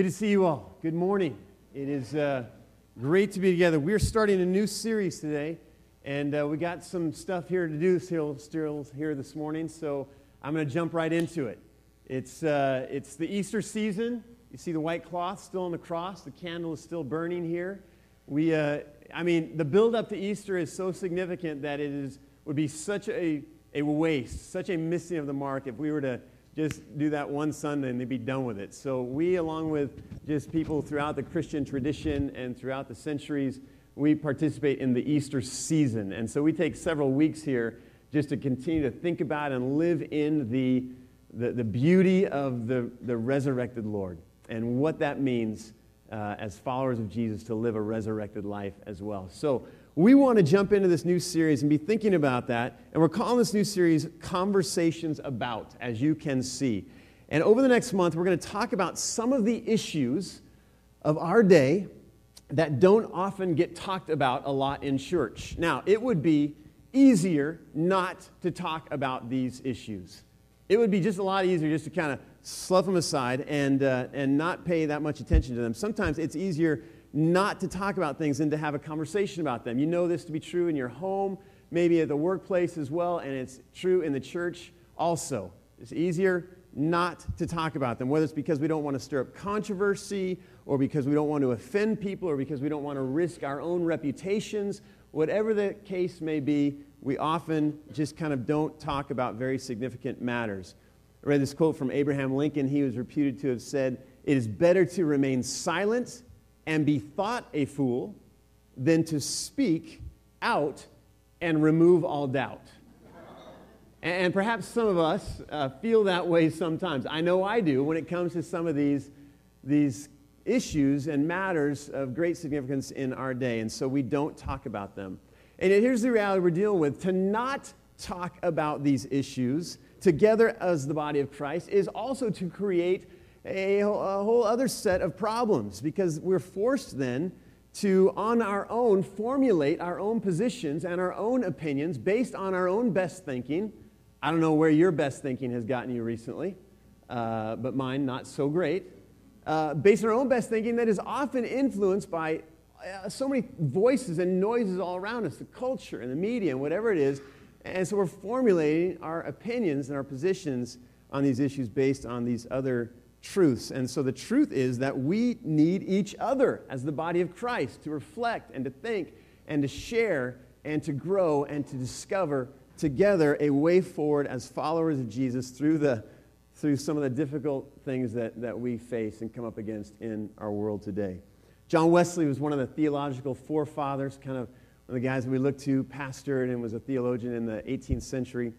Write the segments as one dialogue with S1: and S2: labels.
S1: Good to see you all. Good morning. It is uh, great to be together. We're starting a new series today, and uh, we got some stuff here to do still, here this morning, so I'm going to jump right into it. It's, uh, it's the Easter season. You see the white cloth still on the cross, the candle is still burning here. We, uh, I mean, the build up to Easter is so significant that it is, would be such a, a waste, such a missing of the mark if we were to just do that one Sunday and they'd be done with it. So we, along with just people throughout the Christian tradition and throughout the centuries, we participate in the Easter season. And so we take several weeks here just to continue to think about and live in the, the, the beauty of the, the resurrected Lord and what that means uh, as followers of Jesus to live a resurrected life as well. So we want to jump into this new series and be thinking about that. And we're calling this new series Conversations About, as you can see. And over the next month, we're going to talk about some of the issues of our day that don't often get talked about a lot in church. Now, it would be easier not to talk about these issues. It would be just a lot easier just to kind of slough them aside and, uh, and not pay that much attention to them. Sometimes it's easier not to talk about things and to have a conversation about them. You know this to be true in your home, maybe at the workplace as well, and it's true in the church also. It's easier not to talk about them, whether it's because we don't want to stir up controversy, or because we don't want to offend people, or because we don't want to risk our own reputations. Whatever the case may be, we often just kind of don't talk about very significant matters. I read this quote from Abraham Lincoln. He was reputed to have said, It is better to remain silent and be thought a fool than to speak out and remove all doubt. And perhaps some of us uh, feel that way sometimes. I know I do when it comes to some of these, these issues and matters of great significance in our day. And so we don't talk about them. And here's the reality we're dealing with to not talk about these issues together as the body of Christ is also to create a, a whole other set of problems because we're forced then to, on our own, formulate our own positions and our own opinions based on our own best thinking. I don't know where your best thinking has gotten you recently, uh, but mine not so great. Uh, based on our own best thinking that is often influenced by uh, so many voices and noises all around us, the culture and the media and whatever it is. And so we're formulating our opinions and our positions on these issues based on these other truths. And so the truth is that we need each other as the body of Christ to reflect and to think and to share and to grow and to discover together a way forward as followers of Jesus through, the, through some of the difficult things that, that we face and come up against in our world today. John Wesley was one of the theological forefathers, kind of one of the guys we look to, pastored and was a theologian in the 18th century.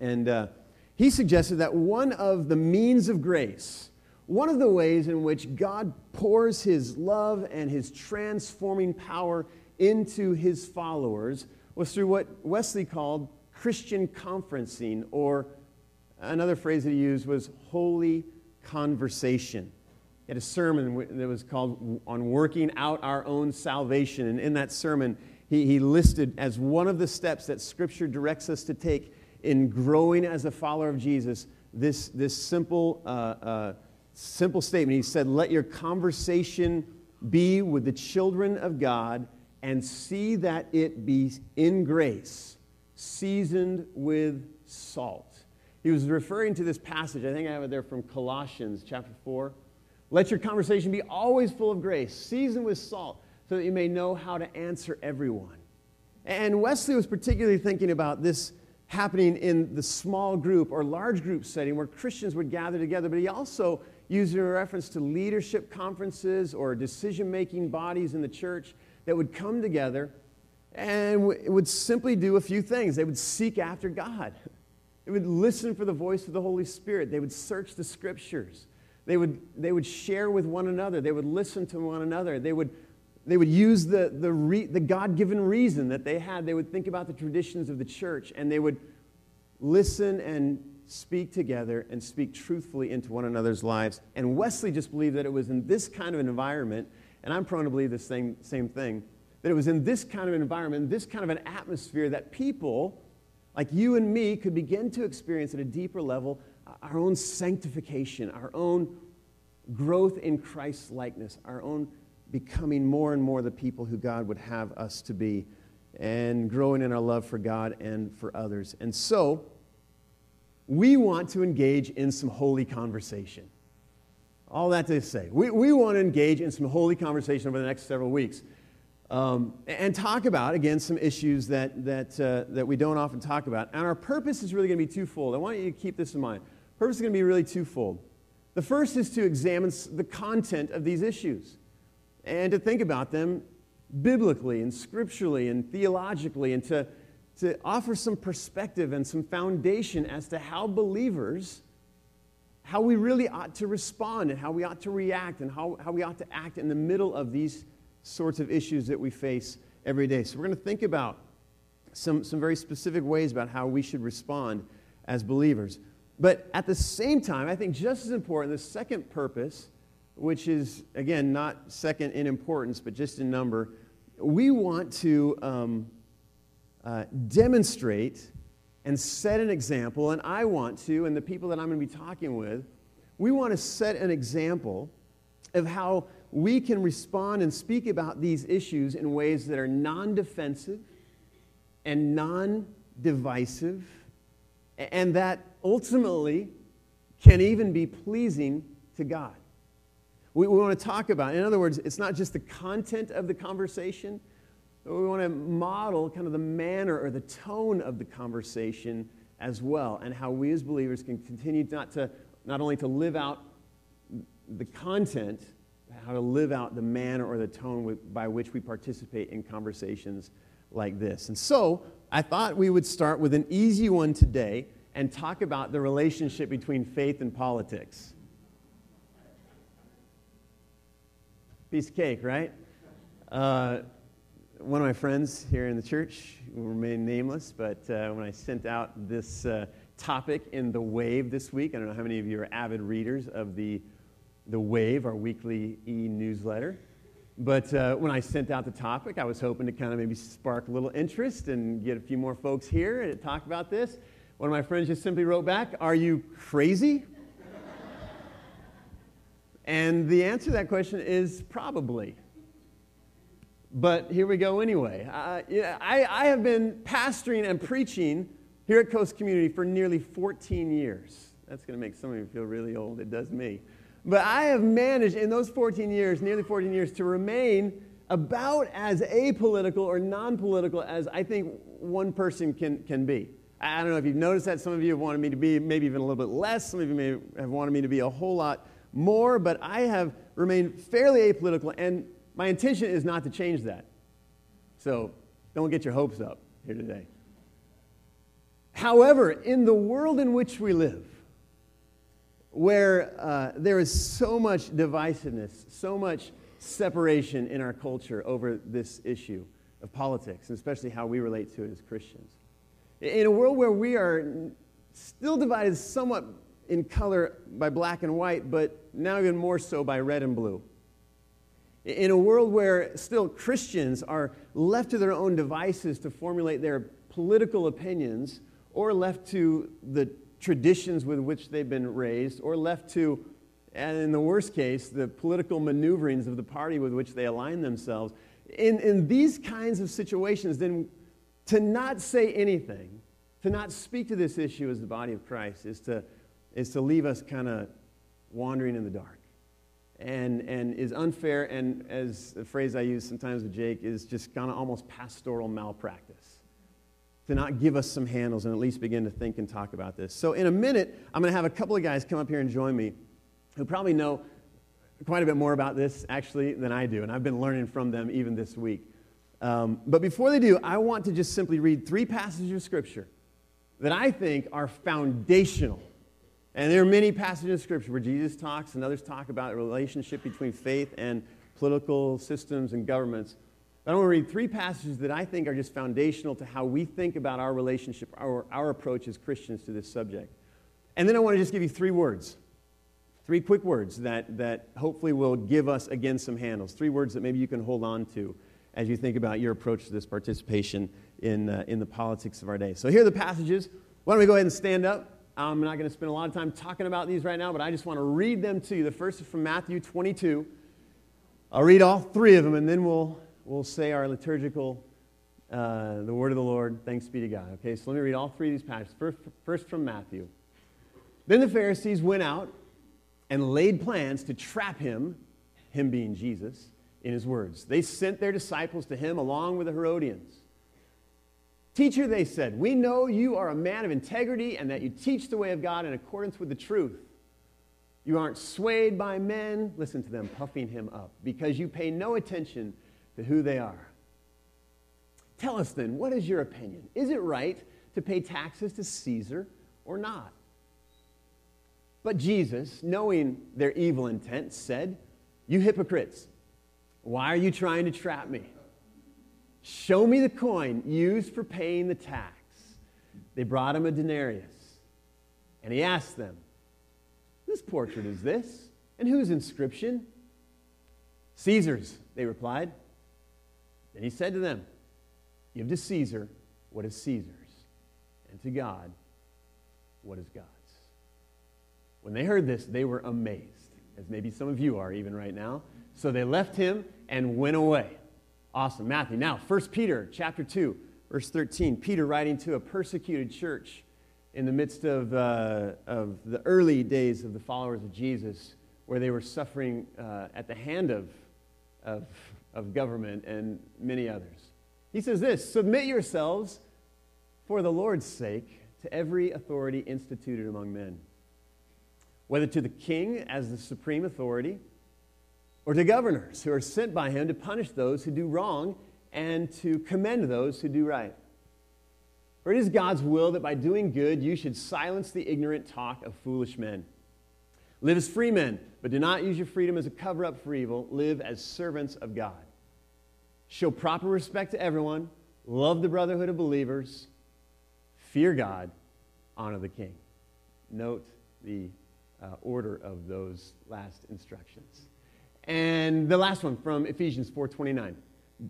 S1: And uh, he suggested that one of the means of grace one of the ways in which God pours his love and his transforming power into his followers was through what Wesley called Christian conferencing, or another phrase that he used was holy conversation. He had a sermon that was called On Working Out Our Own Salvation. And in that sermon, he, he listed as one of the steps that Scripture directs us to take in growing as a follower of Jesus this, this simple uh, uh, simple statement. He said, Let your conversation be with the children of God and see that it be in grace, seasoned with salt. He was referring to this passage, I think I have it there from Colossians chapter 4. Let your conversation be always full of grace, seasoned with salt, so that you may know how to answer everyone. And Wesley was particularly thinking about this happening in the small group or large group setting where Christians would gather together, but he also used in reference to leadership conferences or decision making bodies in the church that would come together and would simply do a few things. They would seek after God, they would listen for the voice of the Holy Spirit, they would search the scriptures, they would, they would share with one another, they would listen to one another, they would they would use the, the, re, the God given reason that they had. They would think about the traditions of the church and they would listen and speak together and speak truthfully into one another's lives. And Wesley just believed that it was in this kind of an environment, and I'm prone to believe the same, same thing, that it was in this kind of an environment, this kind of an atmosphere that people like you and me could begin to experience at a deeper level our own sanctification, our own growth in Christ's likeness, our own becoming more and more the people who God would have us to be, and growing in our love for God and for others. And so, we want to engage in some holy conversation. All that to say, we, we want to engage in some holy conversation over the next several weeks. Um, and talk about, again, some issues that, that, uh, that we don't often talk about. And our purpose is really going to be twofold. I want you to keep this in mind. Purpose is going to be really twofold. The first is to examine the content of these issues and to think about them biblically and scripturally and theologically and to, to offer some perspective and some foundation as to how believers, how we really ought to respond and how we ought to react and how, how we ought to act in the middle of these sorts of issues that we face every day. So, we're going to think about some, some very specific ways about how we should respond as believers. But at the same time, I think just as important, the second purpose, which is, again, not second in importance, but just in number, we want to um, uh, demonstrate and set an example, and I want to, and the people that I'm going to be talking with, we want to set an example of how we can respond and speak about these issues in ways that are non defensive and non divisive, and that ultimately can even be pleasing to God. We, we want to talk about, in other words, it's not just the content of the conversation, we want to model kind of the manner or the tone of the conversation as well, and how we as believers can continue not to not only to live out the content but how to live out the manner or the tone with, by which we participate in conversations like this. And so I thought we would start with an easy one today and talk about the relationship between faith and politics. Piece of cake, right? Uh, one of my friends here in the church will remain nameless, but uh, when I sent out this uh, topic in the Wave this week, I don't know how many of you are avid readers of the the Wave, our weekly e newsletter. But uh, when I sent out the topic, I was hoping to kind of maybe spark a little interest and get a few more folks here to talk about this. One of my friends just simply wrote back, Are you crazy? and the answer to that question is probably. But here we go anyway. Uh, I, I have been pastoring and preaching here at Coast Community for nearly 14 years. That's going to make some of you feel really old. It does me. But I have managed in those 14 years, nearly 14 years, to remain about as apolitical or non political as I think one person can, can be. I don't know if you've noticed that. Some of you have wanted me to be maybe even a little bit less. Some of you may have wanted me to be a whole lot more, but I have remained fairly apolitical, and my intention is not to change that. So don't get your hopes up here today. However, in the world in which we live, where uh, there is so much divisiveness, so much separation in our culture over this issue of politics, and especially how we relate to it as Christians. In a world where we are still divided somewhat in color by black and white, but now even more so by red and blue. In a world where still Christians are left to their own devices to formulate their political opinions or left to the traditions with which they've been raised, or left to, and in the worst case, the political maneuverings of the party with which they align themselves. In, in these kinds of situations, then to not say anything, to not speak to this issue as the body of Christ, is to, is to leave us kind of wandering in the dark. And, and is unfair, and as the phrase I use sometimes with Jake, is just kind of almost pastoral malpractice to not give us some handles and at least begin to think and talk about this. So, in a minute, I'm going to have a couple of guys come up here and join me who probably know quite a bit more about this actually than I do, and I've been learning from them even this week. Um, but before they do, I want to just simply read three passages of Scripture that I think are foundational. And there are many passages of Scripture where Jesus talks and others talk about the relationship between faith and political systems and governments. I want to read three passages that I think are just foundational to how we think about our relationship, our, our approach as Christians to this subject. And then I want to just give you three words, three quick words that, that hopefully will give us, again, some handles. Three words that maybe you can hold on to as you think about your approach to this participation in, uh, in the politics of our day. So here are the passages. Why don't we go ahead and stand up? I'm not going to spend a lot of time talking about these right now, but I just want to read them to you. The first is from Matthew 22. I'll read all three of them, and then we'll, we'll say our liturgical, uh, the word of the Lord. Thanks be to God. Okay, so let me read all three of these passages. First, first from Matthew. Then the Pharisees went out and laid plans to trap him, him being Jesus, in his words. They sent their disciples to him along with the Herodians. Teacher, they said, we know you are a man of integrity and that you teach the way of God in accordance with the truth. You aren't swayed by men, listen to them puffing him up, because you pay no attention to who they are. Tell us then, what is your opinion? Is it right to pay taxes to Caesar or not? But Jesus, knowing their evil intent, said, You hypocrites, why are you trying to trap me? Show me the coin used for paying the tax. They brought him a denarius. And he asked them, Whose portrait is this? And whose inscription? Caesar's, they replied. Then he said to them, Give to Caesar what is Caesar's, and to God what is God's. When they heard this, they were amazed, as maybe some of you are even right now. So they left him and went away. Awesome. Matthew. Now, 1 Peter chapter 2, verse 13. Peter writing to a persecuted church in the midst of, uh, of the early days of the followers of Jesus, where they were suffering uh, at the hand of, of, of government and many others. He says this Submit yourselves for the Lord's sake to every authority instituted among men, whether to the king as the supreme authority or to governors who are sent by him to punish those who do wrong and to commend those who do right. For it is God's will that by doing good you should silence the ignorant talk of foolish men. Live as free men, but do not use your freedom as a cover up for evil. Live as servants of God. Show proper respect to everyone. Love the brotherhood of believers. Fear God. Honor the king. Note the uh, order of those last instructions. And the last one from Ephesians 4:29.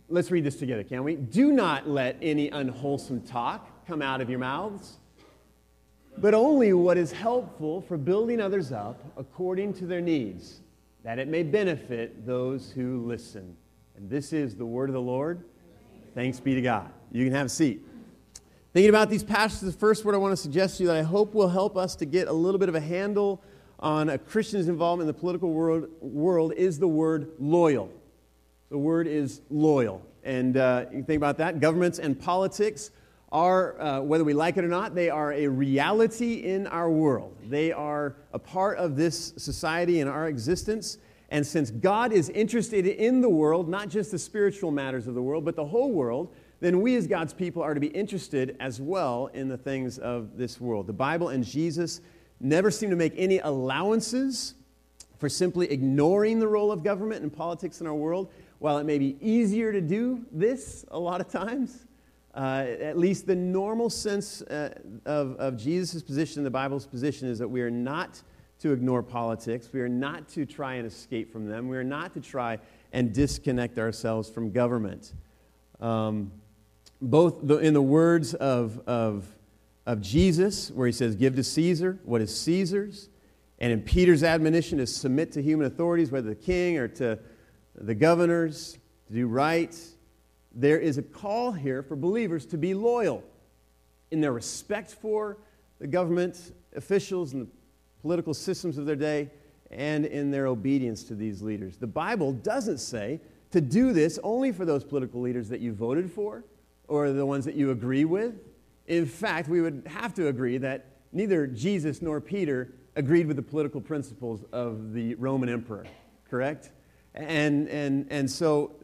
S1: Let's read this together, can we? Do not let any unwholesome talk come out of your mouths, but only what is helpful for building others up according to their needs, that it may benefit those who listen. And this is the word of the Lord. Thanks be to God. You can have a seat. Thinking about these passages, the first word I want to suggest to you that I hope will help us to get a little bit of a handle on a Christian's involvement in the political world, world is the word loyal. The word is loyal. And uh, you think about that. Governments and politics are, uh, whether we like it or not, they are a reality in our world. They are a part of this society and our existence. And since God is interested in the world, not just the spiritual matters of the world, but the whole world, then we as God's people are to be interested as well in the things of this world. The Bible and Jesus never seem to make any allowances for simply ignoring the role of government and politics in our world. While it may be easier to do this a lot of times, uh, at least the normal sense uh, of, of Jesus' position, the Bible's position, is that we are not to ignore politics. We are not to try and escape from them. We are not to try and disconnect ourselves from government. Um, both the, in the words of, of of Jesus, where he says, Give to Caesar what is Caesar's. And in Peter's admonition to submit to human authorities, whether the king or to the governors, to do right. There is a call here for believers to be loyal in their respect for the government officials and the political systems of their day and in their obedience to these leaders. The Bible doesn't say to do this only for those political leaders that you voted for or the ones that you agree with in fact, we would have to agree that neither Jesus nor Peter agreed with the political principles of the Roman emperor, correct? And, and, and so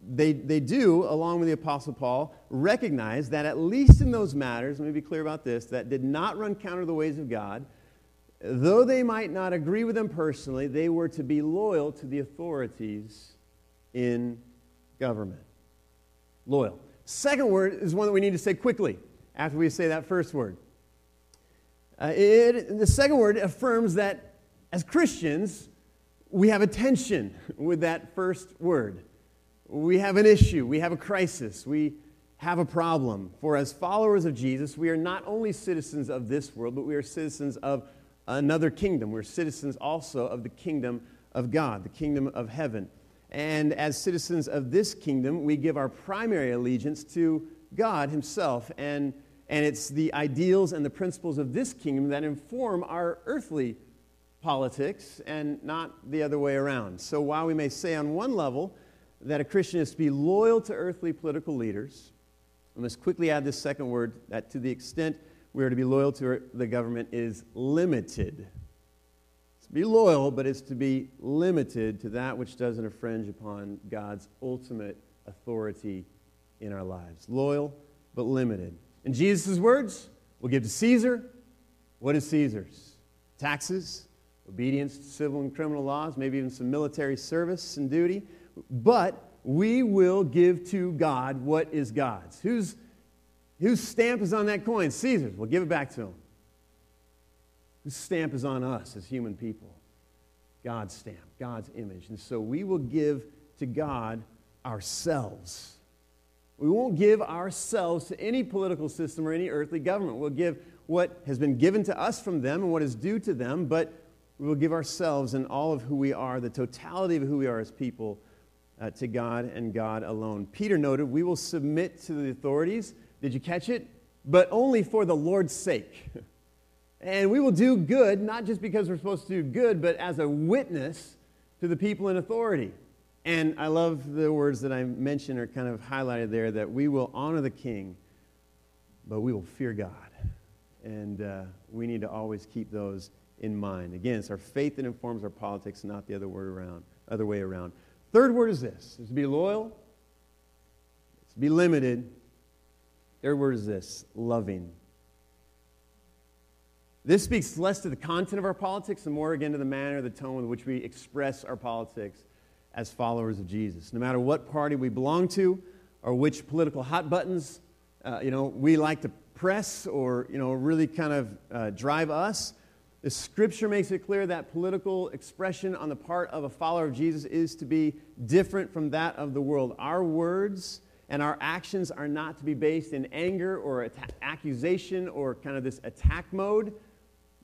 S1: they, they do, along with the Apostle Paul, recognize that at least in those matters, let me be clear about this, that did not run counter to the ways of God, though they might not agree with them personally, they were to be loyal to the authorities in government. Loyal. Second word is one that we need to say quickly after we say that first word. Uh, it, the second word affirms that as Christians, we have a tension with that first word. We have an issue, we have a crisis, we have a problem. For as followers of Jesus, we are not only citizens of this world, but we are citizens of another kingdom. We're citizens also of the kingdom of God, the kingdom of heaven. And as citizens of this kingdom, we give our primary allegiance to God Himself. And, and it's the ideals and the principles of this kingdom that inform our earthly politics and not the other way around. So while we may say on one level that a Christian is to be loyal to earthly political leaders, I must quickly add this second word that to the extent we are to be loyal to the government is limited To be loyal, but it's to be limited to that which doesn't infringe upon God's ultimate authority in our lives. Loyal, but limited. In Jesus' words, we'll give to Caesar what is Caesar's taxes, obedience to civil and criminal laws, maybe even some military service and duty. But we will give to God what is God's. Whose, whose stamp is on that coin? Caesar's. We'll give it back to him. This stamp is on us as human people. God's stamp, God's image. And so we will give to God ourselves. We won't give ourselves to any political system or any earthly government. We'll give what has been given to us from them and what is due to them, but we will give ourselves and all of who we are, the totality of who we are as people, uh, to God and God alone. Peter noted, we will submit to the authorities. Did you catch it? But only for the Lord's sake. And we will do good, not just because we're supposed to do good, but as a witness to the people in authority. And I love the words that I mentioned are kind of highlighted there that we will honor the king, but we will fear God. And uh, we need to always keep those in mind. Again, it's our faith that informs our politics, not the other, word around, other way around. Third word is this is to be loyal, it's to be limited. Third word is this loving. This speaks less to the content of our politics and more again to the manner, the tone with which we express our politics as followers of Jesus. No matter what party we belong to or which political hot buttons uh, you know, we like to press or you know, really kind of uh, drive us, the scripture makes it clear that political expression on the part of a follower of Jesus is to be different from that of the world. Our words and our actions are not to be based in anger or accusation or kind of this attack mode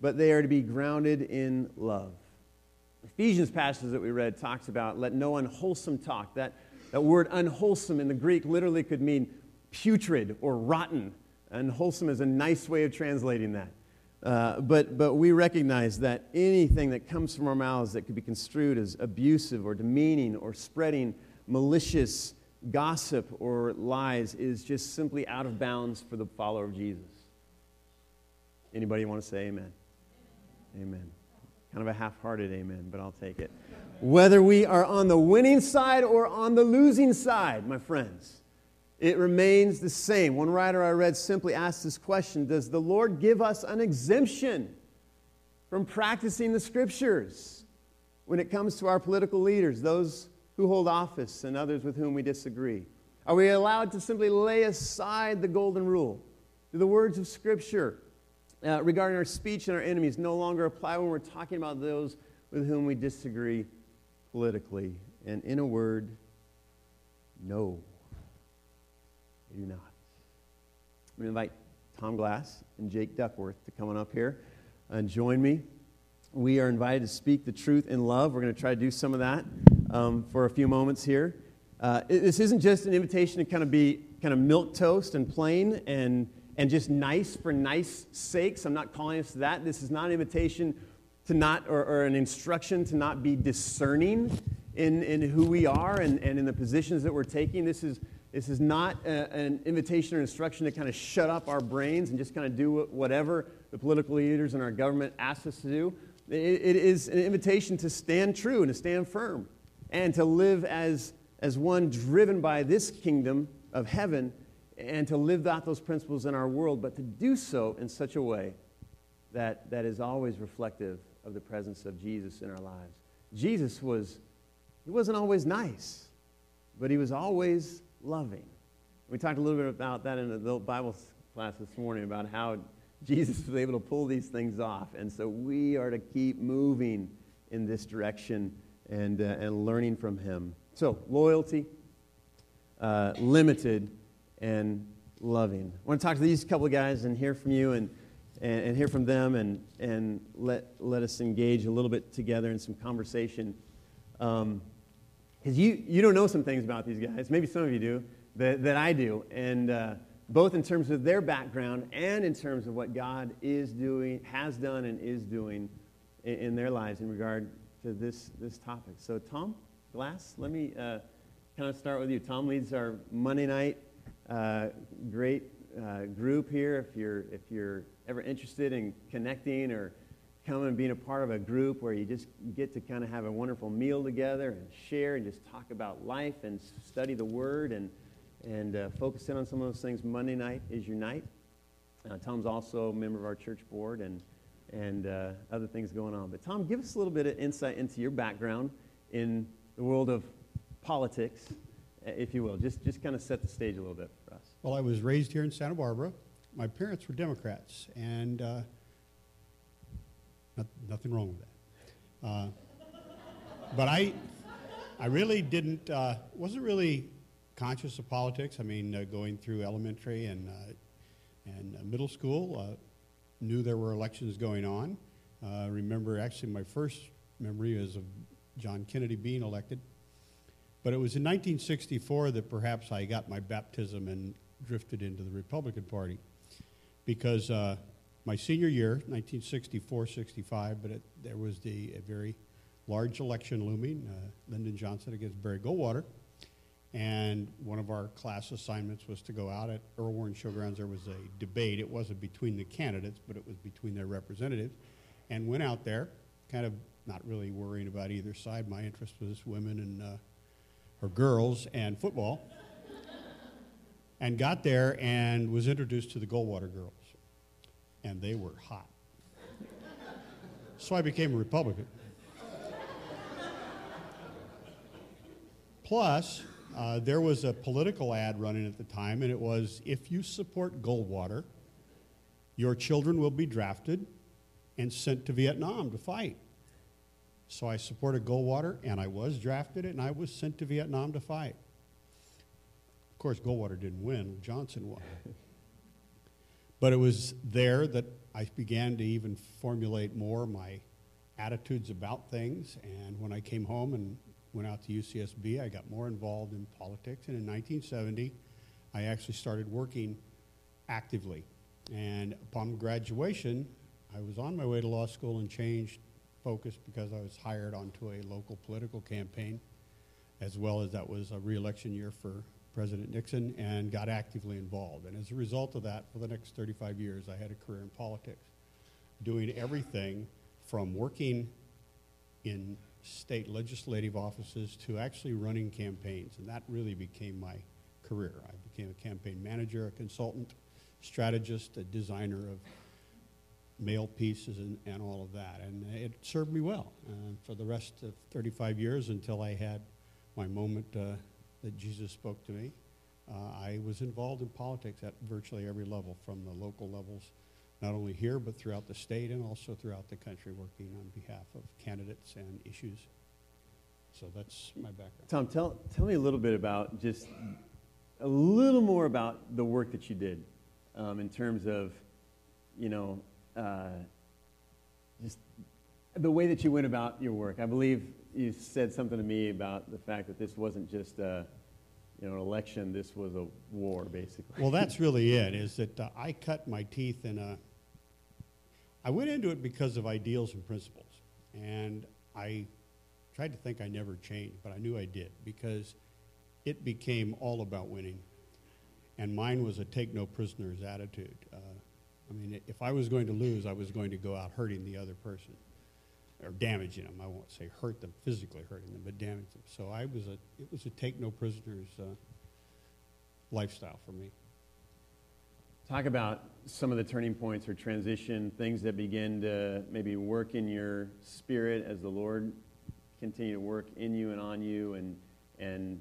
S1: but they are to be grounded in love. Ephesians passage that we read talks about let no unwholesome talk. That, that word unwholesome in the Greek literally could mean putrid or rotten. Unwholesome is a nice way of translating that. Uh, but, but we recognize that anything that comes from our mouths that could be construed as abusive or demeaning or spreading malicious gossip or lies is just simply out of bounds for the follower of Jesus. Anybody want to say amen? Amen. Kind of a half hearted amen, but I'll take it. Whether we are on the winning side or on the losing side, my friends, it remains the same. One writer I read simply asked this question Does the Lord give us an exemption from practicing the scriptures when it comes to our political leaders, those who hold office and others with whom we disagree? Are we allowed to simply lay aside the golden rule? The words of Scripture uh, regarding our speech and our enemies no longer apply when we're talking about those with whom we disagree politically. And in a word, no, they do not. I'm going to invite Tom Glass and Jake Duckworth to come on up here and join me. We are invited to speak the truth in love. We're going to try to do some of that um, for a few moments here. Uh, this isn't just an invitation to kind of be kind of milk toast and plain and and just nice for nice sakes. I'm not calling us that. This is not an invitation to not, or, or an instruction to not be discerning in, in who we are and, and in the positions that we're taking. This is, this is not a, an invitation or instruction to kind of shut up our brains and just kind of do whatever the political leaders and our government ask us to do. It, it is an invitation to stand true and to stand firm and to live as, as one driven by this kingdom of heaven and to live out those principles in our world, but to do so in such a way that, that is always reflective of the presence of Jesus in our lives. Jesus was, he wasn't always nice, but he was always loving. We talked a little bit about that in the Bible class this morning about how Jesus was able to pull these things off. And so we are to keep moving in this direction and, uh, and learning from him. So, loyalty, uh, limited, and loving. I want to talk to these couple of guys and hear from you and, and, and hear from them and, and let, let us engage a little bit together in some conversation. Because um, you, you don't know some things about these guys, maybe some of you do, that, that I do. And uh, both in terms of their background and in terms of what God is doing, has done, and is doing in, in their lives in regard to this, this topic. So, Tom Glass, let me uh, kind of start with you. Tom leads our Monday night uh, great uh, group here. If you're, if you're ever interested in connecting or coming and being a part of a group where you just get to kind of have a wonderful meal together and share and just talk about life and study the Word and and uh, focus in on some of those things. Monday night is your night. Uh, Tom's also a member of our church board and, and uh, other things going on. But, Tom, give us a little bit of insight into your background in the world of politics, if you will. Just, just kind of set the stage a little bit.
S2: Well, I was raised here in Santa Barbara. My parents were Democrats, and uh, not, nothing wrong with that. Uh, but I, I really didn't, uh, wasn't really conscious of politics. I mean, uh, going through elementary and, uh, and uh, middle school, knew there were elections going on. Remember, actually, my first memory is of John Kennedy being elected. But it was in 1964 that perhaps I got my baptism and drifted into the Republican Party. Because uh, my senior year, 1964 65, but it, there was the, a very large election looming Lyndon Johnson against Barry Goldwater. And one of our class assignments was to go out at Earl Warren Showgrounds. There was a debate. It wasn't between the candidates, but it was between their representatives. And went out there, kind of not really worrying about either side. My interest was women and uh, or girls and football. And got there and was introduced to the Goldwater girls. And they were hot. so I became a Republican. Plus, uh, there was a political ad running at the time, and it was if you support Goldwater, your children will be drafted and sent to Vietnam to fight. So I supported Goldwater, and I was drafted, and I was sent to Vietnam to fight. Course, Goldwater didn't win, Johnson won. but it was there that I began to even formulate more my attitudes about things. And when I came home and went out to UCSB. I got more involved in politics, and in 1970, I actually started working actively. And upon graduation, I was on my way to law school and changed focus because I was hired onto a local political campaign, as well as that was a reelection year for President Nixon, and got actively involved. And as a result of that, for the next 35 years, I had a career in politics, doing everything from working in state legislative offices to actually running campaigns. And that really became my career. I became a campaign manager, a consultant, strategist, a designer of mail pieces and, and all of that. And it served me well uh, for the rest of 35 years until I had my moment uh, that Jesus spoke to me. Uh, I was involved in politics at virtually every level, from the local levels not only here, but throughout the state and also throughout the country, working on behalf of candidates and issues. So that's my background.
S1: Tom, tell, tell me a little bit about just a little more about the work that you did um, in terms of, you know, uh, just the way that you went about your work. I believe you said something to me about the fact that this wasn't just a, you know, an election, this was a war, basically.
S2: Well, that's really it, is that uh, I cut my teeth in a I went into it because of ideals and principles. And I tried to think I never changed, but I knew I did because it became all about winning. And mine was a take no prisoners attitude. Uh, I mean, if I was going to lose, I was going to go out hurting the other person or damaging them. I won't say hurt them, physically hurting them, but damage them. So I was a, it was a take no prisoners uh, lifestyle for me.
S1: Talk about some of the turning points or transition, things that begin to maybe work in your spirit as the Lord continue to work in you and on you, and and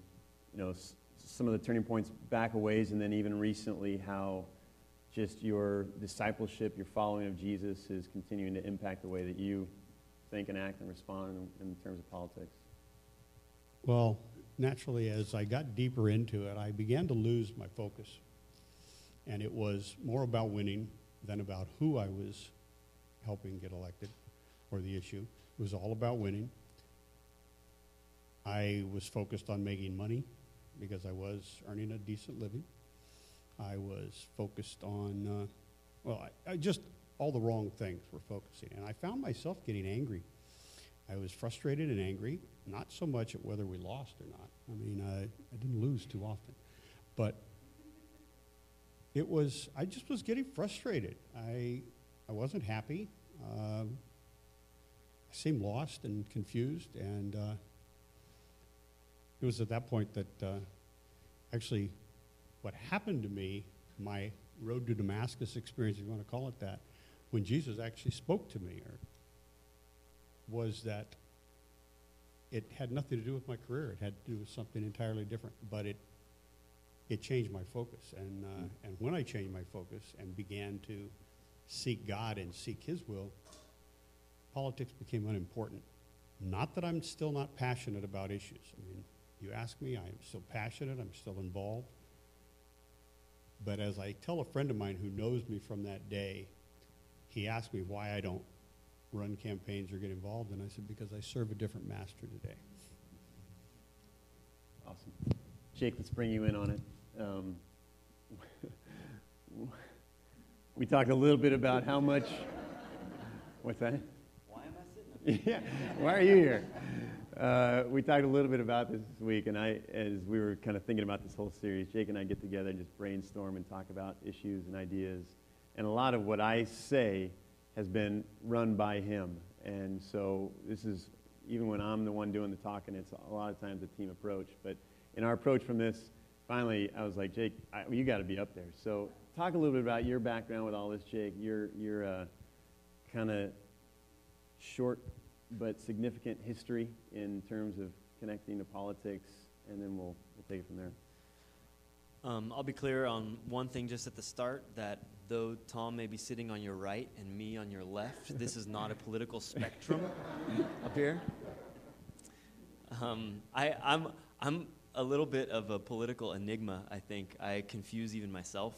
S1: you know some of the turning points back a ways, and then even recently how just your discipleship, your following of Jesus is continuing to impact the way that you think and act and respond in, in terms of politics.
S2: Well, naturally, as I got deeper into it, I began to lose my focus And it was more about winning than about who I was helping get elected or the issue. It was all about winning. I was focused on making money because I was earning a decent living. I was focused on, uh, well, I, I just all the wrong things were focusing. And I found myself getting angry. I was frustrated and angry, not so much at whether we lost or not. I mean, I, I didn't lose too often. But it was, I just was getting frustrated. I, I wasn't happy. Uh, I seemed lost and confused. And uh, it was at that point that uh, actually what happened to me, my road to Damascus experience, if you want to call it that, when Jesus actually spoke to me, was that it had nothing to do with my career. It had to do with something entirely different. But it it changed my focus, and uh, and when I changed my focus and began to seek God and seek His will, politics became unimportant. Not that I'm still not passionate about issues. I mean, you ask me, I'm still passionate. I'm still involved. But as I tell a friend of mine who knows me from that day, he asked me why I don't run campaigns or get involved, and I said, because I serve a different master today.
S1: Awesome. Jake, let's bring you in on it. Um, we talked a little bit about how much. What's that?
S3: Why am I sitting
S1: yeah, why are you here? Uh, we talked a little bit about this this week, and I, as we were kind of thinking about this whole series, Jake and I get together and just brainstorm and talk about issues and ideas. And a lot of what I say has been run by him. And so this is, even when I'm the one doing the talking, it's a lot of times a team approach. But in our approach from this, finally, I was like, Jake, I, you got to be up there. So talk a little bit about your background with all this, Jake. Your, your uh, kind of short but significant history in terms of connecting to politics, and then we'll, we'll take it from there.
S3: Um, I'll be clear on one thing just at the start that though Tom may be sitting on your right and me on your left, this is not a political spectrum up here. Um, I, I'm, I'm a little bit of a political enigma, I think. I confuse even myself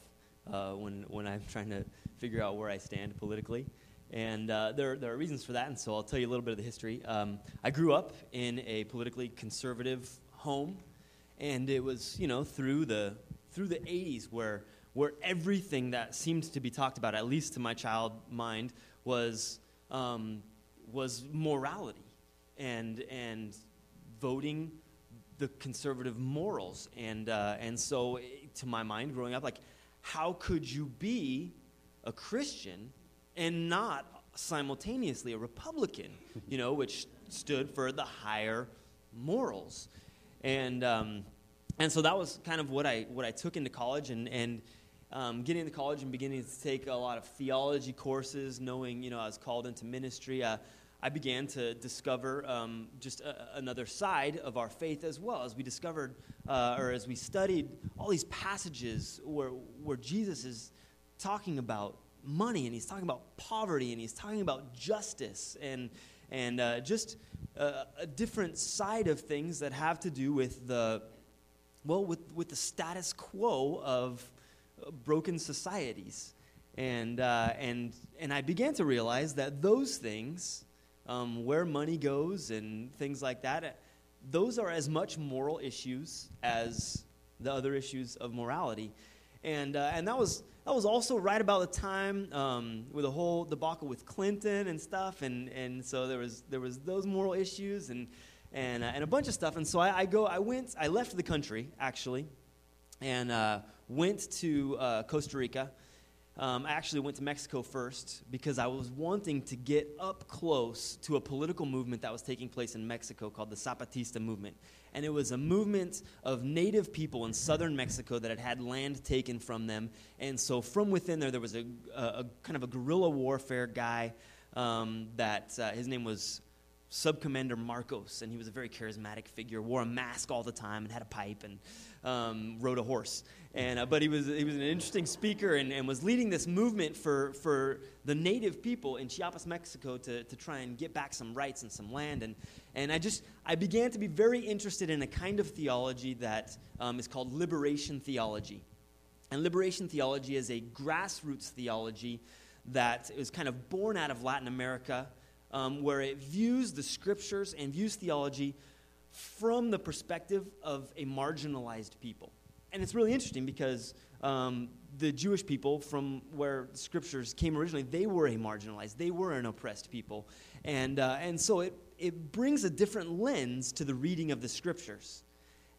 S3: uh, when, when I'm trying to figure out where I stand politically. And uh, there, there are reasons for that, and so I'll tell you a little bit of the history. Um, I grew up in a politically conservative home, and it was, you know, through the, through the 80s where where everything that seemed to be talked about, at least to my child mind, was, um, was morality and, and voting the conservative morals. And, uh, and so, to my mind, growing up, like, how could you be a Christian and not simultaneously a Republican, you know, which stood for the higher morals? And, um, and so that was kind of what I, what I took into college. And, and um, getting into college and beginning to take a lot of theology courses, knowing you know I was called into ministry, uh, I began to discover um, just a, another side of our faith as well. As we discovered, uh, or as we studied all these passages where where Jesus is talking about money and he's talking about poverty and he's talking about justice and and uh, just a, a different side of things that have to do with the well with with the status quo of broken societies. And, uh, and, and I began to realize that those things, um, where money goes and things like that, those are as much moral issues as the other issues of morality. And, uh, and that, was, that was also right about the time um, with the whole debacle with Clinton and stuff. And, and so there was, there was those moral issues and, and, uh, and a bunch of stuff. And so I, I, go, I went, I left the country, actually, and uh, went to uh, Costa Rica. Um, I actually went to Mexico first because I was wanting to get up close to a political movement that was taking place in Mexico called the Zapatista movement. And it was a movement of native people in southern Mexico that had had land taken from them. And so from within there, there was a, a, a kind of a guerrilla warfare guy um, that uh, his name was Subcommander Marcos, and he was a very charismatic figure, wore a mask all the time and had a pipe and um, rode a horse. And, uh, but he was, he was an interesting speaker and, and was leading this movement for, for the native people in Chiapas, Mexico to, to try and get back some rights and some land. And, and I just, I began to be very interested in a kind of theology that um, is called liberation theology. And liberation theology is a grassroots theology that is kind of born out of Latin America, um, where it views the scriptures and views theology from the perspective of a marginalized people. And it's really interesting because um, the Jewish people, from where the scriptures came originally, they were a marginalized, they were an oppressed people. And, uh, and so it, it brings a different lens to the reading of the scriptures.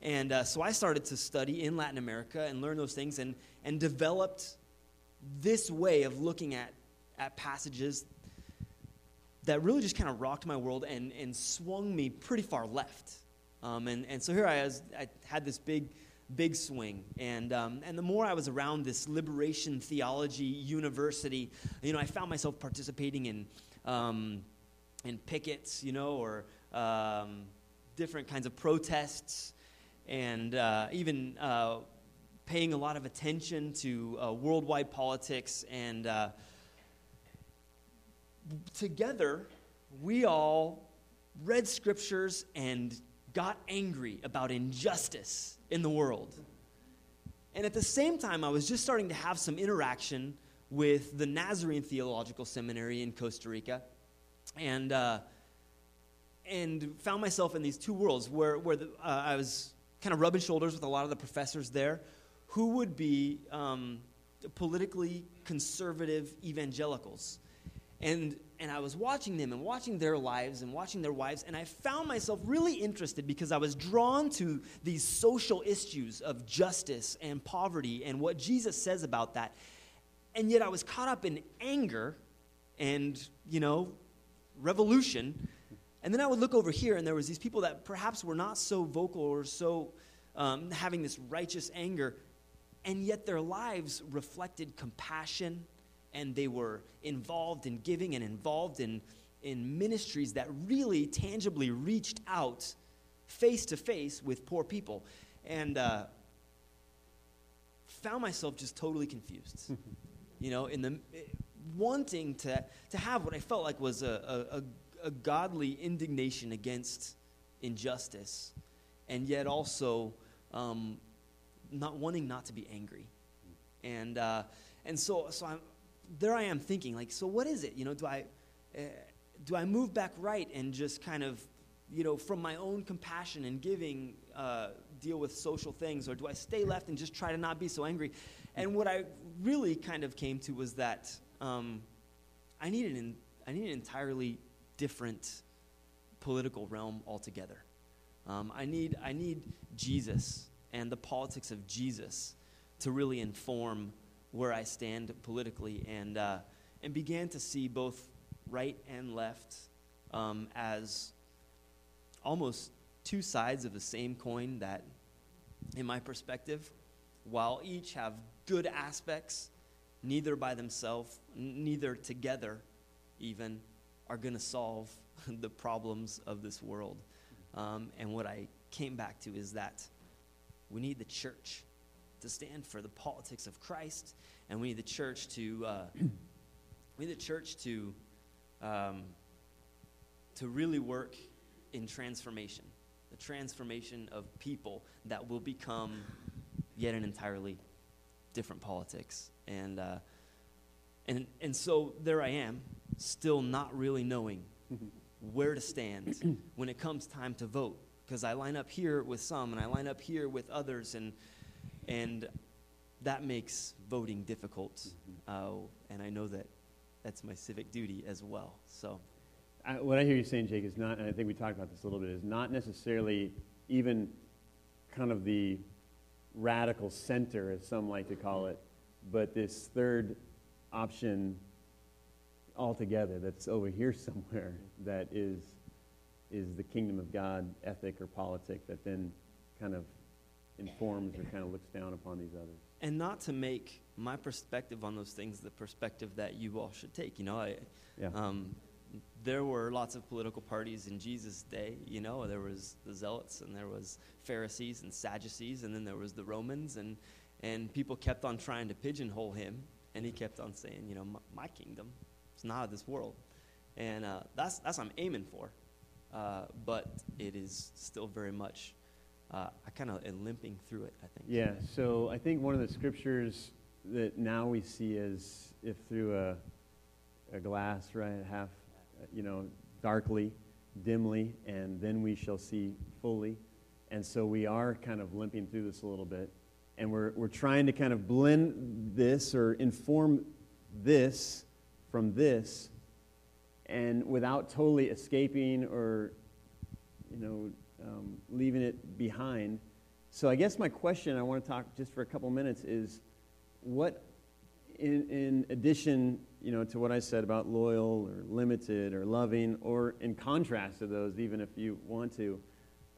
S3: And uh, so I started to study in Latin America and learn those things and, and developed this way of looking at, at passages that really just kind of rocked my world and, and swung me pretty far left. Um, and, and so here I was, I had this big, big swing. And, um, and the more I was around this liberation theology university, you know, I found myself participating in, um, in pickets, you know, or um, different kinds of protests, and uh, even uh, paying a lot of attention to uh, worldwide politics. And uh, together, we all read scriptures and got angry about injustice in the world. And at the same time, I was just starting to have some interaction with the Nazarene Theological Seminary in Costa Rica. And, uh, and found myself in these two worlds where, where the, uh, I was kind of rubbing shoulders with a lot of the professors there who would be um, politically conservative evangelicals. And, and I was watching them and watching their lives and watching their wives, and I found myself really interested because I was drawn to these social issues of justice and poverty and what Jesus says about that. And yet I was caught up in anger and, you know, revolution. And then I would look over here, and there was these people that perhaps were not so vocal or so um, having this righteous anger, and yet their lives reflected compassion and they were involved in giving and involved in, in ministries that really tangibly reached out face to face with poor people. And uh, found myself just totally confused. you know, in the wanting to, to have what I felt like was a, a, a godly indignation against injustice, and yet also um, not wanting not to be angry. And, uh, and so, so I'm, there I am thinking, like, so what is it? You know, do I, uh, do I move back right and just kind of, you know, from my own compassion and giving, uh, deal with social things, or do I stay left and just try to not be so angry? And what I really kind of came to was that um, I need an I need an entirely different political realm altogether. Um, I need I need Jesus and the politics of Jesus to really inform where I stand politically, and uh, and began to see both right and left um, as almost two sides of the same coin that, in my perspective, while each have good aspects, neither by themselves, neither together, even, are going to solve the problems of this world. Um, and what I came back to is that we need the church to stand for the politics of Christ, and we need the church to uh, we need the church to um, to really work in transformation, the transformation of people that will become yet an entirely different politics. And, uh, and, and so there I am, still not really knowing where to stand when it comes time to vote. Because I line up here with some and I line up here with others, and, and that makes voting difficult. Uh, and I know that that's my civic duty as well. So.
S1: I, what I hear you saying, Jake, is not, and I think we talked about this a little bit, is not necessarily even kind of the radical center, as some like to call it, but this third option altogether that's over here somewhere that is, is the kingdom of God ethic or politic that then kind of informs or kind of looks down upon these others.
S3: And not to make my perspective on those things the perspective that you all should take. You know, I,
S1: Yeah.
S3: um, there were lots of political parties in Jesus' day. You know, there was the Zealots, and there was Pharisees and Sadducees, and then there was the Romans, and and people kept on trying to pigeonhole him, and he kept on saying, you know, my, my kingdom, is not of this world, and uh, that's that's what I'm aiming for, uh, but it is still very much uh, I kind of am limping through it. I think.
S1: Yeah, so I think one of the scriptures that now we see is if through a, a glass, right, half, you know, darkly, dimly, and then we shall see fully. And so we are kind of limping through this a little bit. And we're, we're trying to kind of blend this or inform this from this and without totally escaping or, you know, um, leaving it behind. So I guess my question I want to talk just for a couple minutes is what, in, in addition, you know, to what I said about loyal or limited or loving, or in contrast to those, even if you want to,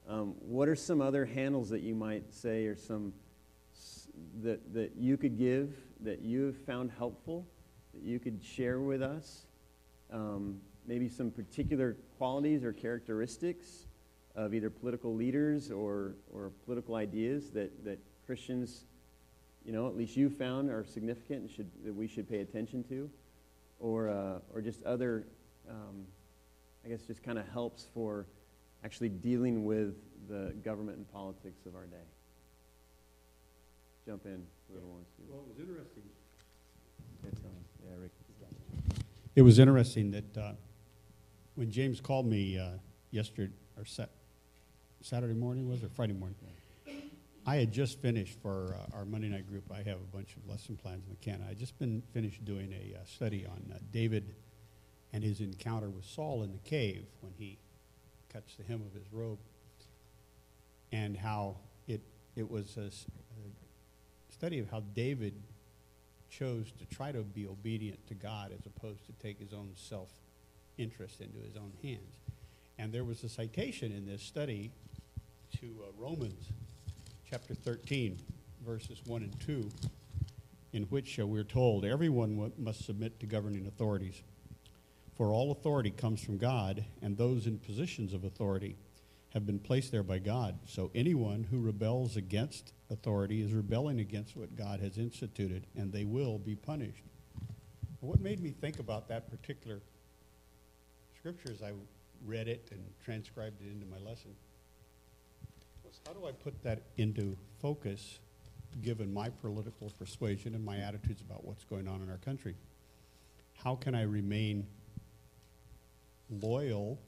S1: um, what are some other handles that you might say or some that, that you could give that you have found helpful that you could share with us? Um, maybe some particular qualities or characteristics of either political leaders or, or political ideas that, that Christians, you know, at least you found are significant and should, that we should pay attention to, or, uh, or just other, um, I guess, just kind of helps for actually dealing with the government and politics of our day. Jump in, little ones.
S2: Well, it was interesting.
S1: It's on. Yeah, Rick.
S2: It was interesting that uh, when James called me uh, yesterday, or sat, Saturday morning was, or Friday morning, I had just finished for uh, our Monday night group. I have a bunch of lesson plans in the can. I just been finished doing a uh, study on uh, David and his encounter with Saul in the cave when he cuts the hem of his robe, and how it it was a study of how David chose to try to be obedient to God as opposed to take his own self interest into his own hands. And there was a citation in this study to uh, Romans chapter 13, verses 1 and 2, in which uh, we're told everyone must submit to governing authorities. For all authority comes from God, and those in positions of authority have been placed there by God. So anyone who rebels against authority is rebelling against what God has instituted, and they will be punished. What made me think about that particular scripture as I read it and transcribed it into my lesson was how do I put that into focus given my political persuasion and my attitudes about what's going on in our country? How can I remain loyal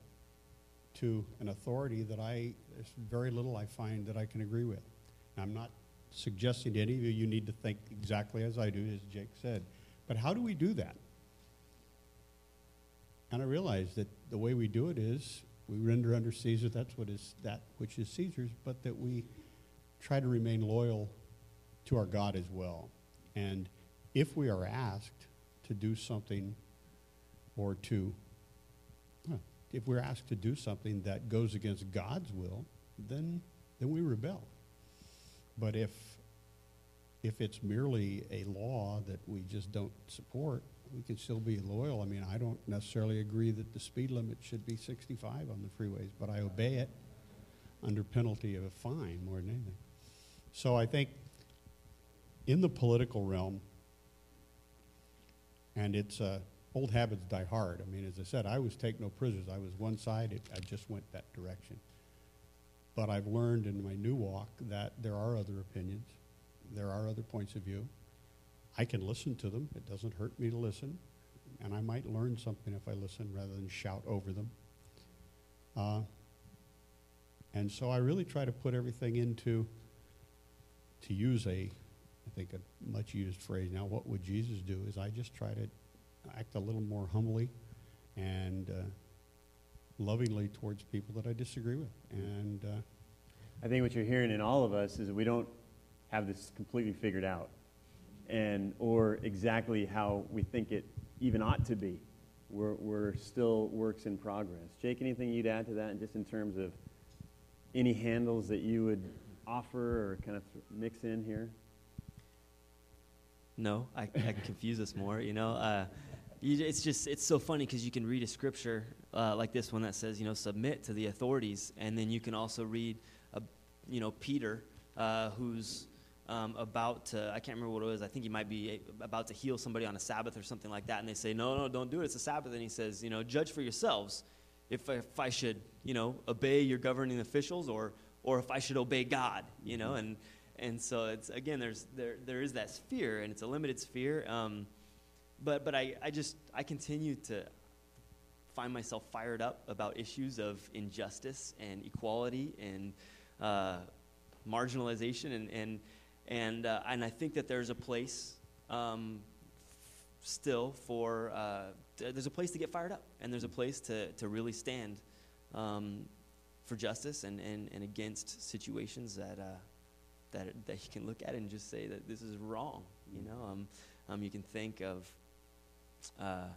S2: to an authority that I, there's very little I find that I can agree with? Now, I'm not suggesting to any of you you need to think exactly as I do, as Jake said, but how do we do that? And I realize that the way we do it is we render under Caesar that's what is that which is Caesar's, but that we try to remain loyal to our God as well. And if we are asked to do something or to if we're asked to do something that goes against God's will, then then we rebel. But if if it's merely a law that we just don't support, we can still be loyal. I mean, I don't necessarily agree that the speed limit should be 65 on the freeways, but I obey it under penalty of a fine more than anything. So I think in the political realm, and it's uh, old habits die hard. I mean, as I said, I was take no prisoners. I was one side. I just went that direction. But I've learned in my new walk that there are other opinions. There are other points of view. I can listen to them. It doesn't hurt me to listen. And I might learn something if I listen rather than shout over them. Uh, and so I really try to put everything into, to use a, I think a much used phrase now, what would Jesus do? Is I just try to act a little more humbly and uh, lovingly towards people that I disagree with. And uh,
S1: I think what you're hearing in all of us is that we don't have this completely figured out, and or exactly how we think it even ought to be. We're, we're still works in progress. Jake, anything you'd add to that, and just in terms of any handles that you would offer or kind of mix in here?
S3: No, I, I can confuse us more. You know, uh, you, it's just it's so funny because you can read a scripture uh, like this one that says, you know, submit to the authorities, and then you can also read, a, you know, Peter, uh, who's um, about to I can't remember what it was. I think he might be about to heal somebody on a Sabbath or something like that, and they say, no, no, don't do it. It's a Sabbath, and he says, you know, judge for yourselves if if I should, you know, obey your governing officials or or if I should obey God, you know, and and so it's again there's there there is that sphere and it's a limited sphere, um, but but I I just I continue to find myself fired up about issues of injustice and equality and uh, marginalization and and and uh, and I think that there's a place um, still for uh, there's a place to get fired up and there's a place to to really stand um, for justice and, and, and against situations that, uh, that, that you can look at and just say that this is wrong. You know, um, um, you can think of, uh,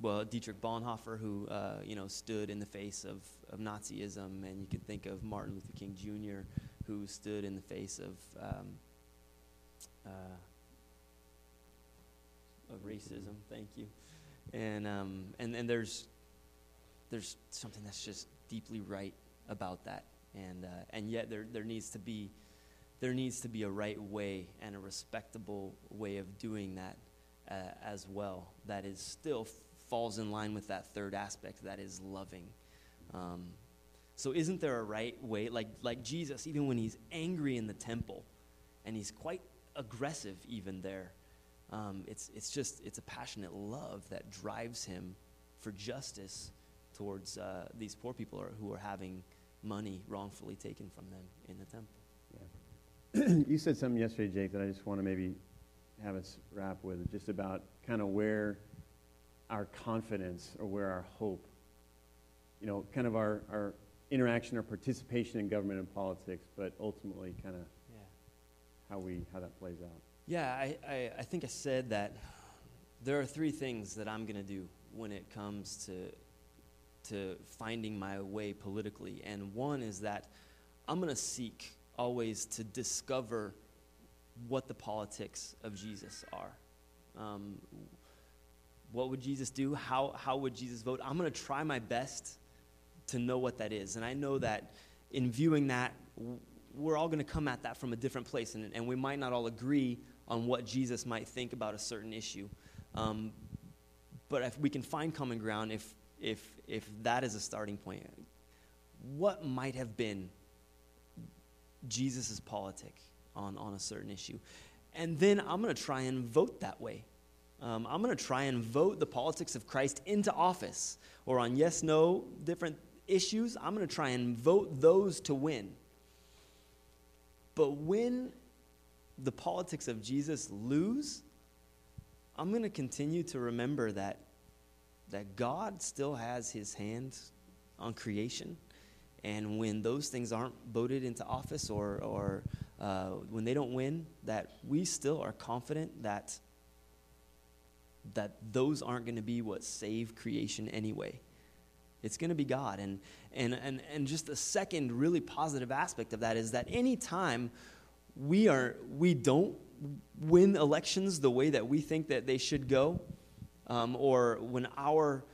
S3: well, Dietrich Bonhoeffer, who, uh, you know, stood in the face of, of Nazism, and you can think of Martin Luther King Jr., who stood in the face of, um, uh, of racism. Thank you. And, um, and, and there's, there's something that's just deeply right about that, and uh, and yet there there needs to be there needs to be a right way and a respectable way of doing that uh, as well. That is still falls in line with that third aspect that is loving. Um, so isn't there a right way, like like Jesus, even when he's angry in the temple, and he's quite aggressive even there. Um, it's it's just it's a passionate love that drives him for justice towards uh, these poor people are, who are having money wrongfully taken from them in the temple.
S1: Yeah. you said something yesterday, Jake, that I just want to maybe have us wrap with, just about kind of where our confidence or where our hope, you know, kind of our, our interaction or participation in government and politics, but ultimately kind of yeah. how we how that plays out.
S3: Yeah, I, I, I think I said that there are three things that I'm going to do when it comes to to finding my way politically. And one is that I'm going to seek always to discover what the politics of Jesus are. Um, what would Jesus do? How, how would Jesus vote? I'm going to try my best to know what that is. And I know that in viewing that, we're all going to come at that from a different place. And, and we might not all agree on what Jesus might think about a certain issue. Um, but if we can find common ground, if, if, if that is a starting point, what might have been Jesus' politic on, on a certain issue? And then I'm going to try and vote that way. Um, I'm going to try and vote the politics of Christ into office or on yes, no, different issues. I'm going to try and vote those to win. But when the politics of Jesus lose, I'm going to continue to remember that that God still has his hand on creation. And when those things aren't voted into office or, or uh, when they don't win, that we still are confident that, that those aren't going to be what save creation anyway. It's going to be God. And, and, and, and just the second really positive aspect of that is that anytime we, are, we don't win elections the way that we think that they should go, um, or when our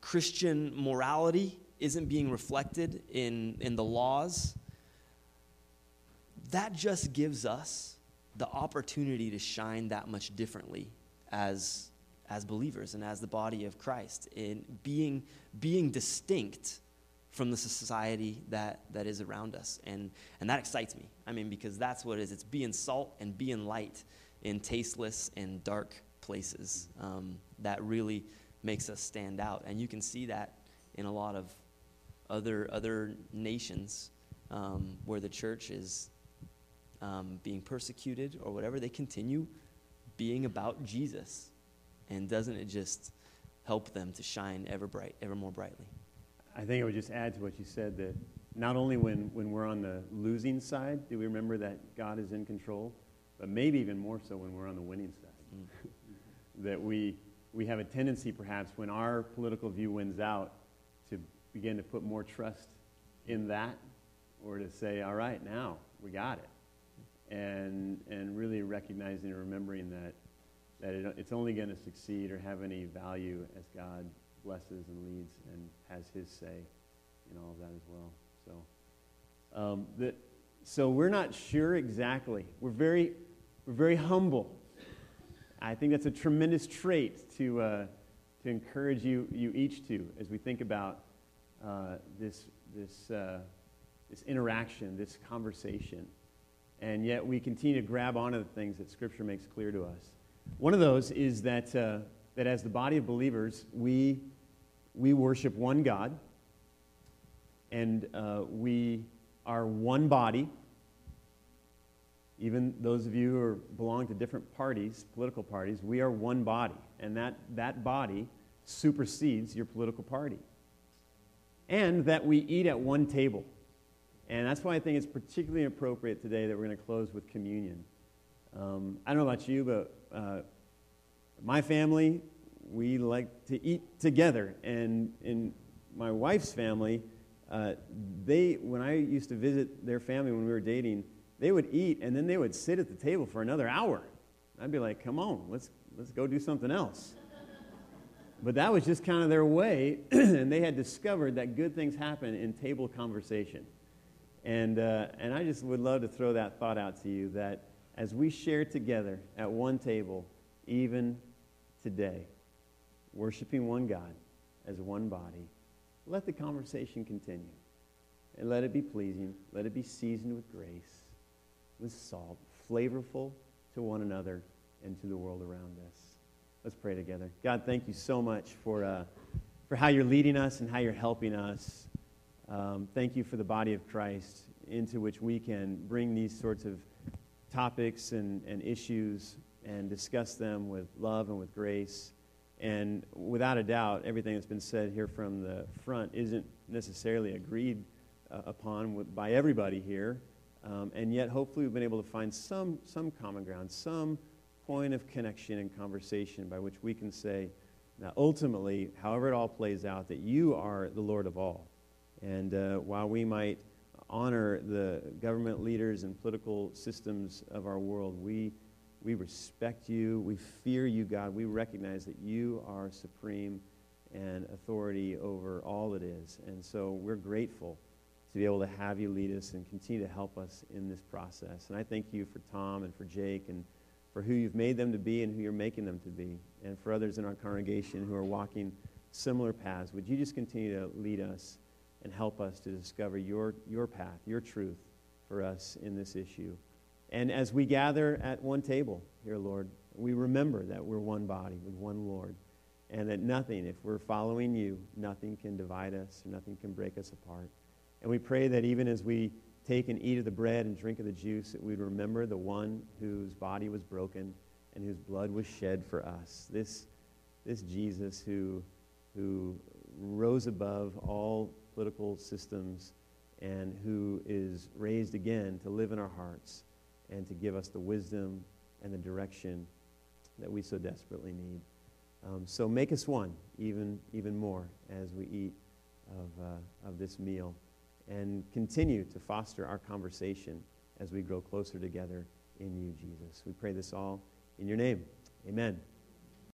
S3: Christian morality isn't being reflected in, in the laws, that just gives us the opportunity to shine that much differently as, as believers and as the body of Christ in being, being distinct from the society that, that is around us. And, and that excites me. I mean, because that's what it is. It's being salt and being light in tasteless and dark places. Um, that really makes us stand out. And you can see that in a lot of other, other nations um, where the church is um, being persecuted or whatever. They continue being about Jesus. And doesn't it just help them to shine ever bright, ever more brightly?
S1: I think I would just add to what you said that not only when, when we're on the losing side do we remember that God is in control, but maybe even more so when we're on the winning side. Mm. that we, we have a tendency, perhaps, when our political view wins out, to begin to put more trust in that or to say, all right, now we got it. And, and really recognizing and remembering that, that it, it's only going to succeed or have any value as God blesses and leads and has his say in all of that as well. So, um, that, so we're not sure exactly. We're very, we're very humble I think that's a tremendous trait to, uh, to encourage you, you each to as we think about uh, this, this uh, this interaction, this conversation. And yet we continue to grab onto the things that Scripture makes clear to us. One of those is that, uh, that as the body of believers, we, we worship one God, and uh, we are one body. Even those of you who belong to different parties, political parties, we are one body. And that, that body supersedes your political party. And that we eat at one table. And that's why I think it's particularly appropriate today that we're going to close with communion. Um, I don't know about you, but uh, my family, we like to eat together. And in my wife's family, uh, they, when I used to visit their family when we were dating, they would eat and then they would sit at the table for another hour. I'd be like, come on, let's, let's go do something else. But that was just kind of their way, and they had discovered that good things happen in table conversation. And, uh, and I just would love to throw that thought out to you that as we share together at one table, even today, worshiping one God as one body, let the conversation continue. And let it be pleasing. Let it be seasoned with grace, with salt, flavorful to one another and to the world around us. Let's pray together. God, thank you so much for, uh, for how you're leading us and how you're helping us. Um, thank you for the body of Christ into which we can bring these sorts of topics and, and issues and discuss them with love and with grace. And without a doubt, everything that's been said here from the front isn't necessarily agreed uh, upon with, by everybody here. Um, and yet, hopefully, we've been able to find some, some common ground, some point of connection and conversation by which we can say, now, ultimately, however it all plays out, that you are the Lord of all. And uh, while we might honor the government leaders and political systems of our world, we we respect you. We fear you, God. We recognize that you are supreme and authority over all that is. And so we're grateful to be able to have you lead us and continue to help us in this process. And I thank you for Tom and for Jake and for who you've made them to be and who you're making them to be, and for others in our congregation who are walking similar paths. Would you just continue to lead us and help us to discover your, your path, your truth for us in this issue? And as we gather at one table here, Lord, we remember that we're one body with one Lord. And that nothing, if we're following you, nothing can divide us, nothing can break us apart. And we pray that even as we take and eat of the bread and drink of the juice, that we'd remember the one whose body was broken and whose blood was shed for us. This, this Jesus who, who rose above all political systems and who is raised again to live in our hearts and to give us the wisdom and the direction that we so desperately need. Um, so make us one, even, even more, as we eat of, uh, of this meal. And continue to foster our conversation as we grow closer together in you, Jesus. We pray this all in your name. Amen.